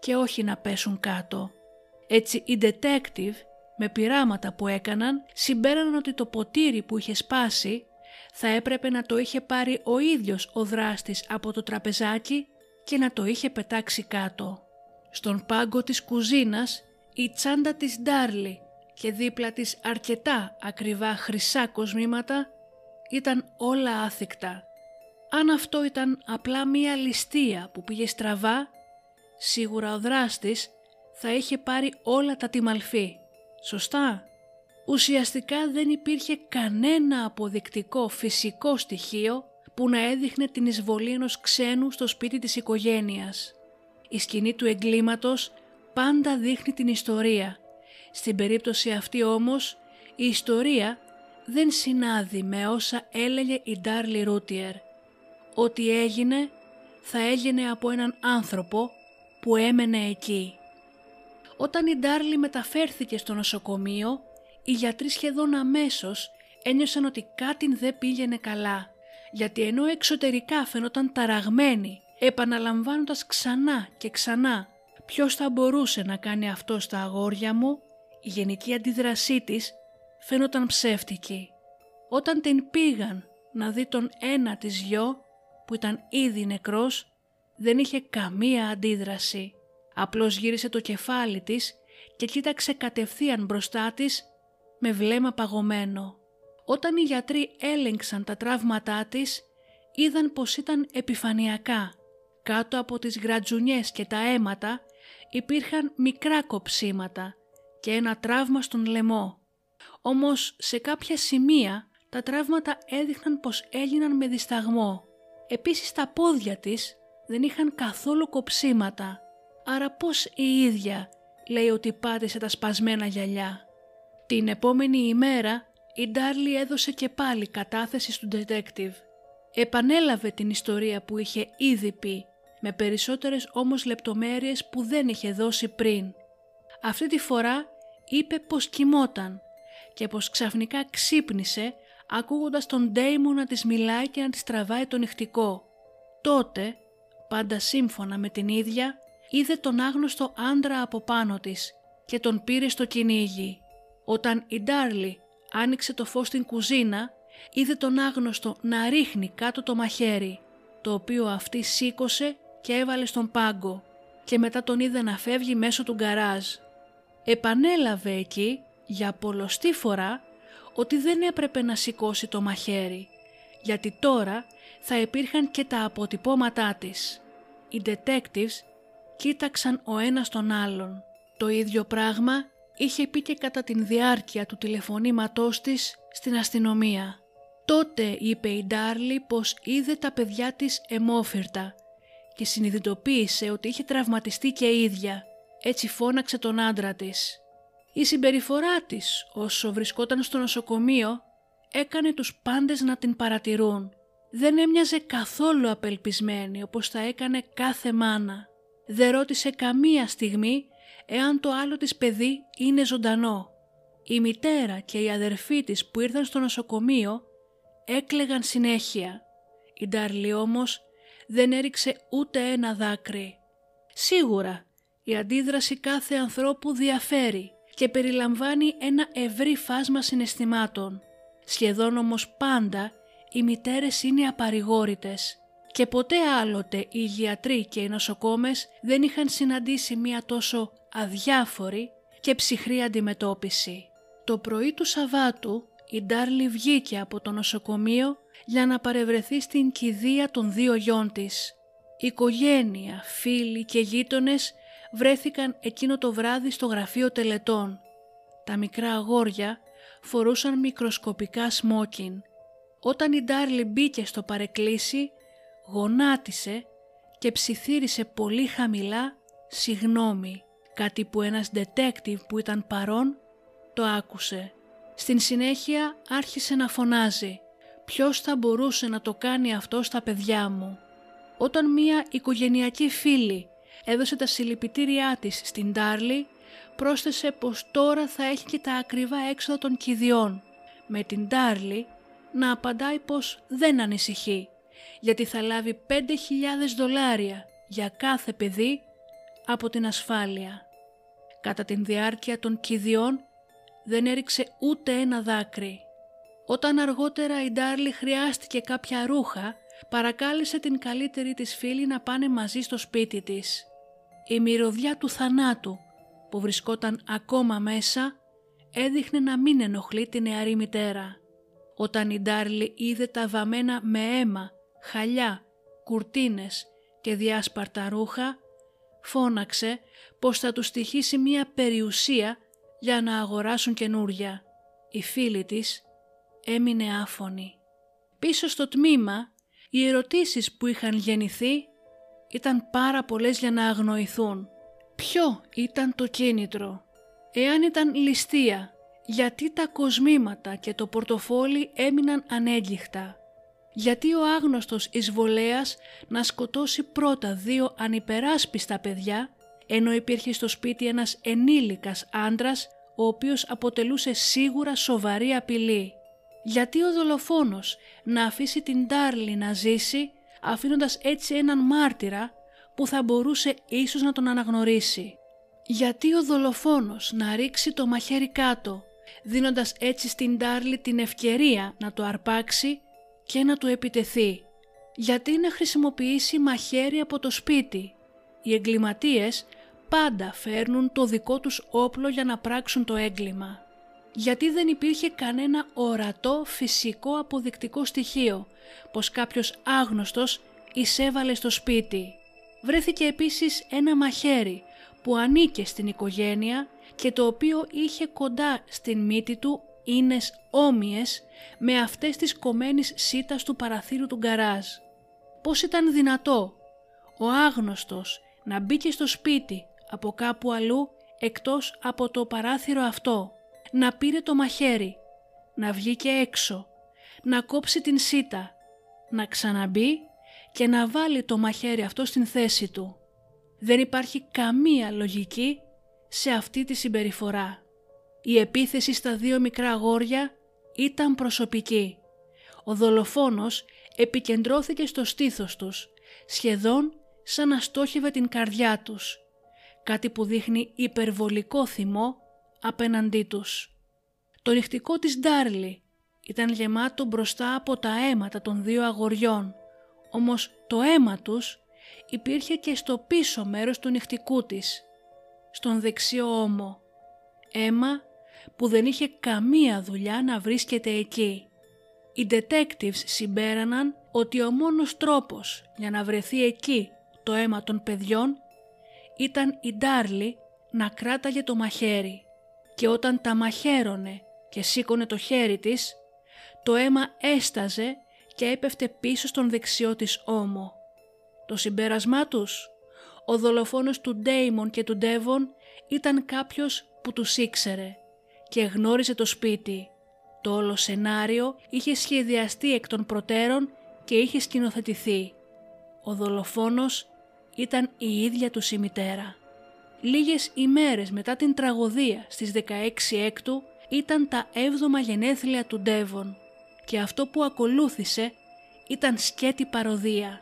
και όχι να πέσουν κάτω. Έτσι οι detective με πειράματα που έκαναν συμπέραναν ότι το ποτήρι που είχε σπάσει θα έπρεπε να το είχε πάρει ο ίδιος ο δράστης από το τραπεζάκι και να το είχε πετάξει κάτω. Στον πάγκο της κουζίνας η τσάντα της Ντάρλι και δίπλα της αρκετά ακριβά χρυσά κοσμήματα ήταν όλα άθικτα. Αν αυτό ήταν απλά μία ληστεία που πήγε στραβά, σίγουρα ο δράστης θα είχε πάρει όλα τα τιμαλφή. Σωστά; Ουσιαστικά δεν υπήρχε κανένα αποδεικτικό φυσικό στοιχείο που να έδειχνε την εισβολή ενός ξένου στο σπίτι της οικογένειας. Η σκηνή του εγκλήματος πάντα δείχνει την ιστορία. Στην περίπτωση αυτή όμως η ιστορία δεν συνάδει με όσα έλεγε η Ντάρλι Ρούτιερ. Ό,τι έγινε θα έγινε από έναν άνθρωπο που έμενε εκεί. Όταν η Ντάρλι μεταφέρθηκε στο νοσοκομείο, οι γιατροί σχεδόν αμέσως ένιωσαν ότι κάτι δεν πήγαινε καλά, γιατί ενώ εξωτερικά φαινόταν ταραγμένη, επαναλαμβάνοντας ξανά και ξανά ποιος θα μπορούσε να κάνει αυτό στα αγόρια μου, η γενική αντίδρασή της φαίνονταν ψεύτικη. Όταν την πήγαν να δει τον ένα της γιο, που ήταν ήδη νεκρός, δεν είχε καμία αντίδραση. Απλώς γύρισε το κεφάλι της και κοίταξε κατευθείαν μπροστά της με βλέμμα παγωμένο. Όταν οι γιατροί έλεγξαν τα τραύματά της, είδαν πως ήταν επιφανειακά. Κάτω από τις γρατζουνιές και τα αίματα υπήρχαν μικρά κοψίματα και ένα τραύμα στον λαιμό. Όμως σε κάποια σημεία τα τραύματα έδειχναν πως έγιναν με δισταγμό. Επίσης τα πόδια της δεν είχαν καθόλου κοψίματα, άρα πώς η ίδια λέει ότι πάτησε τα σπασμένα γυαλιά. Την επόμενη ημέρα η Ντάρλι έδωσε και πάλι κατάθεση στον detective. Επανέλαβε την ιστορία που είχε ήδη πει, με περισσότερες όμως λεπτομέρειες που δεν είχε δώσει πριν. Αυτή τη φορά είπε πως κοιμόταν και πως ξαφνικά ξύπνησε ακούγοντας τον Ντέιμο να της μιλάει και να της τραβάει το νυχτικό. Τότε, πάντα σύμφωνα με την ίδια, είδε τον άγνωστο άντρα από πάνω της και τον πήρε στο κυνήγι. Όταν η Ντάρλι άνοιξε το φως στην κουζίνα, είδε τον άγνωστο να ρίχνει κάτω το μαχαίρι, το οποίο αυτή σήκωσε και έβαλε στον πάγκο και μετά τον είδε να φεύγει μέσω του γκαράζ. Επανέλαβε εκεί για πολλωστή φορά ότι δεν έπρεπε να σηκώσει το μαχαίρι, γιατί τώρα θα υπήρχαν και τα αποτυπώματά της. Οι detectives κοίταξαν ο ένας τον άλλον. Το ίδιο πράγμα είχε πει και κατά την διάρκεια του τηλεφωνήματός της στην αστυνομία. Τότε είπε η Ντάρλι πως είδε τα παιδιά της εμόφυρτα και συνειδητοποίησε ότι είχε τραυματιστεί και ίδια. Έτσι φώναξε τον άντρα της. Η συμπεριφορά της όσο βρισκόταν στο νοσοκομείο έκανε τους πάντες να την παρατηρούν. Δεν έμοιαζε καθόλου απελπισμένη όπως θα έκανε κάθε μάνα. Δεν ρώτησε καμία στιγμή εάν το άλλο της παιδί είναι ζωντανό. Η μητέρα και η αδερφή της που ήρθαν στο νοσοκομείο έκλεγαν συνέχεια. Η Ντάρλι όμως δεν έριξε ούτε ένα δάκρυ. Σίγουρα η αντίδραση κάθε ανθρώπου διαφέρει και περιλαμβάνει ένα ευρύ φάσμα συναισθημάτων. Σχεδόν όμως πάντα οι μητέρες είναι απαρηγόρητες και ποτέ άλλοτε οι γιατροί και οι νοσοκόμες δεν είχαν συναντήσει μία τόσο αδιάφορη και ψυχρή αντιμετώπιση. Το πρωί του Σαββάτου η Ντάρλι βγήκε από το νοσοκομείο για να παρευρεθεί στην κηδεία των δύο γιών της. Οικογένεια, φίλοι και γείτονες βρέθηκαν εκείνο το βράδυ στο γραφείο τελετών. Τα μικρά αγόρια φορούσαν μικροσκοπικά σμόκιν. Όταν η Ντάρλι μπήκε στο παρεκκλήσι, γονάτισε και ψιθύρισε πολύ χαμηλά «Συγνώμη», κάτι που ένας detective που ήταν παρόν το άκουσε. Στην συνέχεια άρχισε να φωνάζει «Ποιος θα μπορούσε να το κάνει αυτό στα παιδιά μου» όταν μία οικογενειακή φίλη έδωσε τα συλληπιτήριά της στην Τάρλι, πρόσθεσε πως τώρα θα έχει και τα ακριβά έξοδα των κηδιών, με την Τάρλι να απαντάει πως δεν ανησυχεί, γιατί θα λάβει 5.000 δολάρια για κάθε παιδί από την ασφάλεια. Κατά την διάρκεια των κηδιών δεν έριξε ούτε ένα δάκρυ. Όταν αργότερα η Ντάρλι χρειάστηκε κάποια ρούχα, παρακάλεσε την καλύτερη της φίλη να πάνε μαζί στο σπίτι της. Η μυρωδιά του θανάτου που βρισκόταν ακόμα μέσα έδειχνε να μην ενοχλεί τη νεαρή μητέρα. Όταν η Ντάρλι είδε τα βαμμένα με αίμα, χαλιά, κουρτίνες και διάσπαρτα ρούχα, φώναξε πως θα τους στοιχήσει μία περιουσία για να αγοράσουν καινούρια. Η φίλη της έμεινε άφωνη. Πίσω στο τμήμα οι ερωτήσεις που είχαν γεννηθεί ήταν πάρα πολλές για να αγνοηθούν. Ποιο ήταν το κίνητρο; Εάν ήταν ληστεία, γιατί τα κοσμήματα και το πορτοφόλι έμειναν ανέγγιχτα; Γιατί ο άγνωστος εισβολέας να σκοτώσει πρώτα δύο ανυπεράσπιστα παιδιά, ενώ υπήρχε στο σπίτι ένας ενήλικας άντρας, ο οποίος αποτελούσε σίγουρα σοβαρή απειλή; Γιατί ο δολοφόνος να αφήσει την Τάρλι να ζήσει αφήνοντας έτσι έναν μάρτυρα που θα μπορούσε ίσως να τον αναγνωρίσει. Γιατί ο δολοφόνος να ρίξει το μαχαίρι κάτω, δίνοντας έτσι στην Τάρλι την ευκαιρία να το αρπάξει και να του επιτεθεί. Γιατί να χρησιμοποιήσει μαχαίρι από το σπίτι. Οι εγκληματίες πάντα φέρνουν το δικό τους όπλο για να πράξουν το έγκλημα. Γιατί δεν υπήρχε κανένα ορατό φυσικό αποδεικτικό στοιχείο πως κάποιος άγνωστος εισέβαλε στο σπίτι. Βρέθηκε επίσης ένα μαχαίρι που ανήκε στην οικογένεια και το οποίο είχε κοντά στην μύτη του ίνες όμοιες με αυτές της κομμένης σίτας του παραθύρου του γκαράζ. Πώς ήταν δυνατό ο άγνωστος να μπήκε στο σπίτι από κάπου αλλού εκτός από το παράθυρο αυτό, να πήρε το μαχαίρι, να βγει και έξω, να κόψει την σίτα, να ξαναμπεί και να βάλει το μαχαίρι αυτό στην θέση του. Δεν υπάρχει καμία λογική σε αυτή τη συμπεριφορά. Η επίθεση στα δύο μικρά αγόρια ήταν προσωπική. Ο δολοφόνος επικεντρώθηκε στο στήθος τους, σχεδόν σαν να στόχευε την καρδιά τους, κάτι που δείχνει υπερβολικό θυμό απέναντί τους. Το νυχτικό της Ντάρλι ήταν γεμάτο μπροστά από τα αίματα των δύο αγοριών, όμως το αίμα τους υπήρχε και στο πίσω μέρος του νυχτικού της, στον δεξιό ώμο. Αίμα που δεν είχε καμία δουλειά να βρίσκεται εκεί. Οι detectives συμπέραναν ότι ο μόνος τρόπος για να βρεθεί εκεί το αίμα των παιδιών ήταν η Ντάρλι να κράταγε το μαχαίρι και όταν τα μαχαίρωνε και σήκωνε το χέρι της, το αίμα έσταζε και έπεφτε πίσω στον δεξιό της ώμο. Το συμπέρασμά τους, ο δολοφόνος του Ντέιμον και του Ντέβον ήταν κάποιος που τους ήξερε και γνώριζε το σπίτι. Το όλο σενάριο είχε σχεδιαστεί εκ των προτέρων και είχε σκηνοθετηθεί. Ο δολοφόνος ήταν η ίδια του η μητέρα. Λίγες ημέρες μετά την τραγωδία στις 16 έκτου ήταν τα 7 γενέθλια του Ντέβον και αυτό που ακολούθησε ήταν σκέτη παροδία.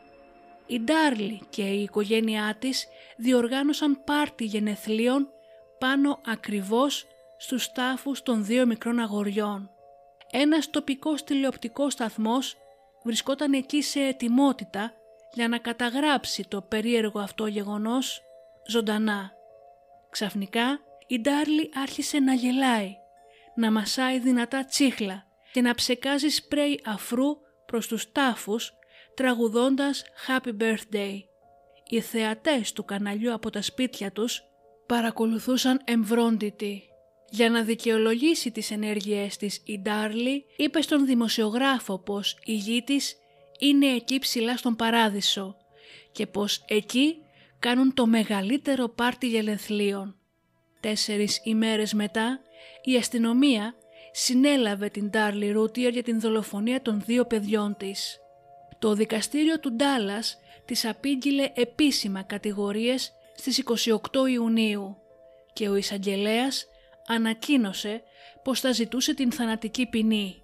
Η Ντάρλι και η οικογένειά της διοργάνωσαν πάρτι γενεθλίων πάνω ακριβώς στους τάφους των δύο μικρών αγοριών. Ένας τοπικός τηλεοπτικός σταθμός βρισκόταν εκεί σε ετοιμότητα για να καταγράψει το περίεργο αυτό γεγονός ζωντανά. Ξαφνικά η Ντάρλι άρχισε να γελάει, να μασάει δυνατά τσίχλα και να ψεκάζει σπρέι αφρού προς τους τάφους τραγουδώντας «Happy Birthday». Οι θεατές του καναλιού από τα σπίτια τους παρακολουθούσαν εμβρόντιτοι. Για να δικαιολογήσει τις ενέργειές της η Ντάρλι είπε στον δημοσιογράφο πως η γη της είναι εκεί ψηλά στον παράδεισο και πως εκεί κάνουν το μεγαλύτερο πάρτι γελεθλίων. Τέσσερις ημέρες μετά η αστυνομία συνέλαβε την Ντάρλι Ρούτιερ για την δολοφονία των δύο παιδιών της. Το δικαστήριο του Ντάλλας της απήγγειλε επίσημα κατηγορίες στις 28 Ιουνίου και ο εισαγγελέας ανακοίνωσε πως θα ζητούσε την θανατική ποινή.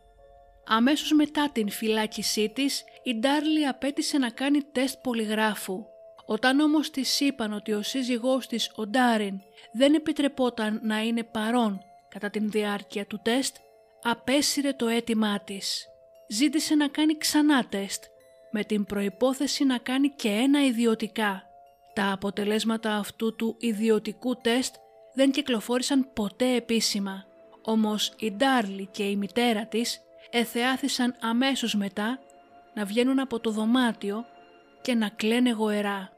Αμέσως μετά την φυλάκισή της, η Ντάρλι απέτησε να κάνει τεστ πολυγράφου. Όταν όμως της είπαν ότι ο σύζυγός της, ο Ντάριν, δεν επιτρεπόταν να είναι παρόν κατά την διάρκεια του τεστ, απέσυρε το αίτημά της. Ζήτησε να κάνει ξανά τεστ, με την προϋπόθεση να κάνει και ένα ιδιωτικά. Τα αποτελέσματα αυτού του ιδιωτικού τεστ δεν κυκλοφόρησαν ποτέ επίσημα, όμως η Ντάρλι και η μητέρα της εθεάθησαν αμέσως μετά να βγαίνουν από το δωμάτιο και να κλαίνε γοερά.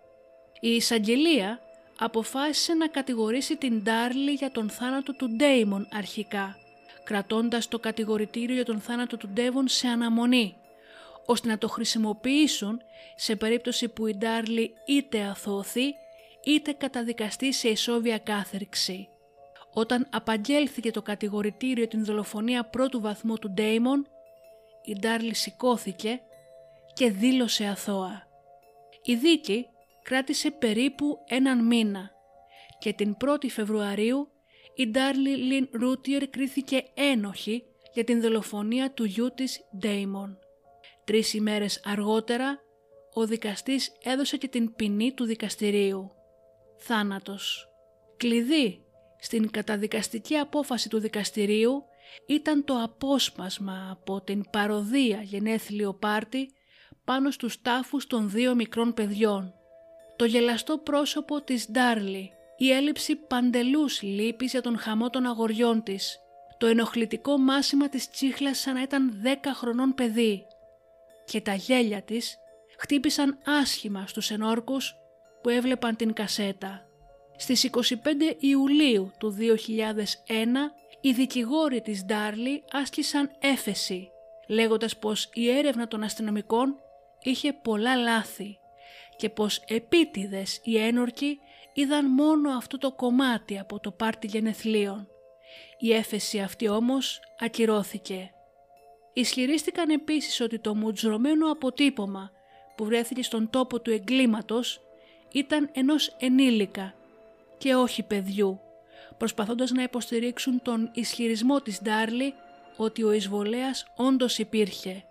Η εισαγγελία αποφάσισε να κατηγορήσει την Ντάρλι για τον θάνατο του Ντέιμον αρχικά, κρατώντας το κατηγορητήριο για τον θάνατο του Ντέβον σε αναμονή, ώστε να το χρησιμοποιήσουν σε περίπτωση που η Ντάρλι είτε αθώθη είτε καταδικαστεί σε ισόβια κάθερξη. Όταν απαγγέλθηκε το κατηγορητήριο την δολοφονία πρώτου βαθμού του Ντέιμον, η Ντάρλι σηκώθηκε και δήλωσε αθώα. Η δίκη κράτησε περίπου έναν μήνα και την 1η Φεβρουαρίου η Ντάρλι Λιν Ρούτιερ κρίθηκε ένοχη για την δολοφονία του γιού της Ντέιμον. Τρεις ημέρες αργότερα ο δικαστής έδωσε και την ποινή του δικαστηρίου. Θάνατος. Κλειδί στην καταδικαστική απόφαση του δικαστηρίου ήταν το απόσπασμα από την παροδία γενέθλιο πάρτι πάνω στους τάφους των δύο μικρών παιδιών. Το γελαστό πρόσωπο της Ντάρλι, η έλλειψη παντελούς λύπης για τον χαμό των αγοριών της, το ενοχλητικό μάσιμα της τσίχλας σαν να ήταν δέκα χρονών παιδί. Και τα γέλια της χτύπησαν άσχημα στους ενόρκους που έβλεπαν την κασέτα. Στις 25 Ιουλίου του 2001 οι δικηγόροι της Ντάρλι άσκησαν έφεση λέγοντας πως η έρευνα των αστυνομικών είχε πολλά λάθη και πως επίτηδες οι ένορκοι είδαν μόνο αυτό το κομμάτι από το πάρτι γενεθλίων. Η έφεση αυτή όμως ακυρώθηκε. Ισχυρίστηκαν επίσης ότι το μουτζρωμένο αποτύπωμα που βρέθηκε στον τόπο του εγκλήματος ήταν ενός ενήλικα και όχι παιδιού, προσπαθώντας να υποστηρίξουν τον ισχυρισμό της Ντάρλι ότι ο εισβολέας όντως υπήρχε.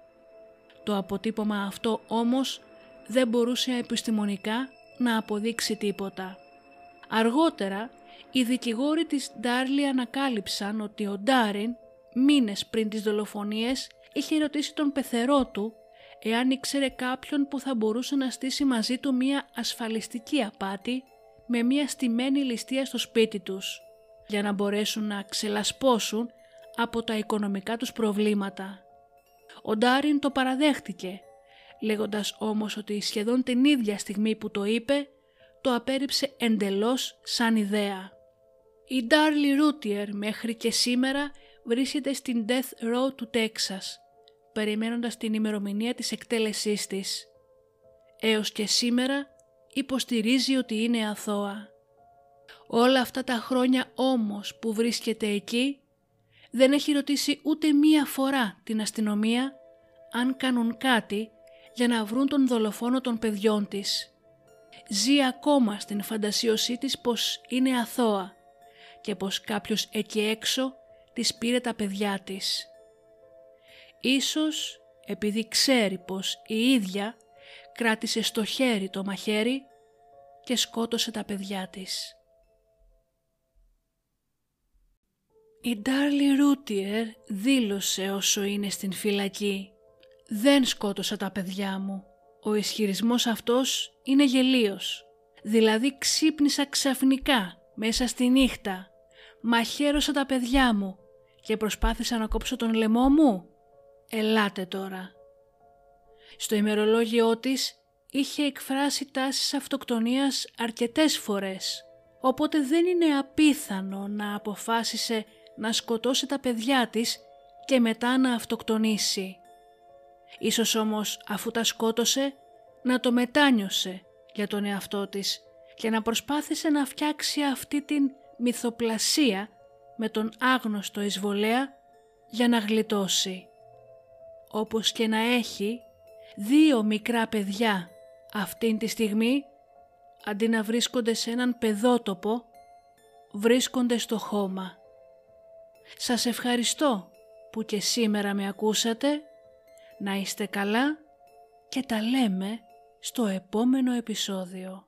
Το αποτύπωμα αυτό όμως δεν μπορούσε επιστημονικά να αποδείξει τίποτα. Αργότερα, οι δικηγόροι της Ντάρλι ανακάλυψαν ότι ο Ντάριν, μήνες πριν τις δολοφονίες, είχε ρωτήσει τον πεθερό του εάν ήξερε κάποιον που θα μπορούσε να στήσει μαζί του μία ασφαλιστική απάτη με μία στημένη ληστεία στο σπίτι τους, για να μπορέσουν να ξελασπώσουν από τα οικονομικά τους προβλήματα. Ο Ντάριν το παραδέχτηκε, λέγοντας όμως ότι σχεδόν την ίδια στιγμή που το είπε, το απέρριψε εντελώς σαν ιδέα. Η Ντάρλι Ρουτιερ μέχρι και σήμερα βρίσκεται στην Death Row του Τέξας περιμένοντας την ημερομηνία της εκτέλεσής της. Έως και σήμερα υποστηρίζει ότι είναι αθώα. Όλα αυτά τα χρόνια όμως που βρίσκεται εκεί δεν έχει ρωτήσει ούτε μία φορά την αστυνομία αν κάνουν κάτι για να βρουν τον δολοφόνο των παιδιών της. Ζει ακόμα στην φαντασίωσή της πως είναι αθώα και πως κάποιος εκεί έξω της πήρε τα παιδιά της. Ίσως επειδή ξέρει πως η ίδια κράτησε στο χέρι το μαχαίρι και σκότωσε τα παιδιά της. Η Ντάρλι Ρούτιερ δήλωσε όσο είναι στην φυλακή «Δεν σκότωσα τα παιδιά μου. Ο ισχυρισμός αυτός είναι γελίος. Δηλαδή ξύπνησα ξαφνικά μέσα στη νύχτα. Μαχαίρωσα τα παιδιά μου και προσπάθησα να κόψω τον λαιμό μου. Ελάτε τώρα». Στο ημερολόγιό της είχε εκφράσει τάσεις αυτοκτονίας αρκετές φορές, οπότε δεν είναι απίθανο να αποφάσισε να σκοτώσει τα παιδιά της και μετά να αυτοκτονήσει. Ίσως όμως αφού τα σκότωσε να το μετάνιωσε για τον εαυτό της και να προσπάθησε να φτιάξει αυτή την μυθοπλασία με τον άγνωστο εισβολέα για να γλιτώσει. Όπως και να έχει δύο μικρά παιδιά αυτήν τη στιγμή αντί να βρίσκονται σε έναν παιδότοπο βρίσκονται στο χώμα. Σας ευχαριστώ που και σήμερα με ακούσατε. Να είστε καλά και τα λέμε στο επόμενο επεισόδιο.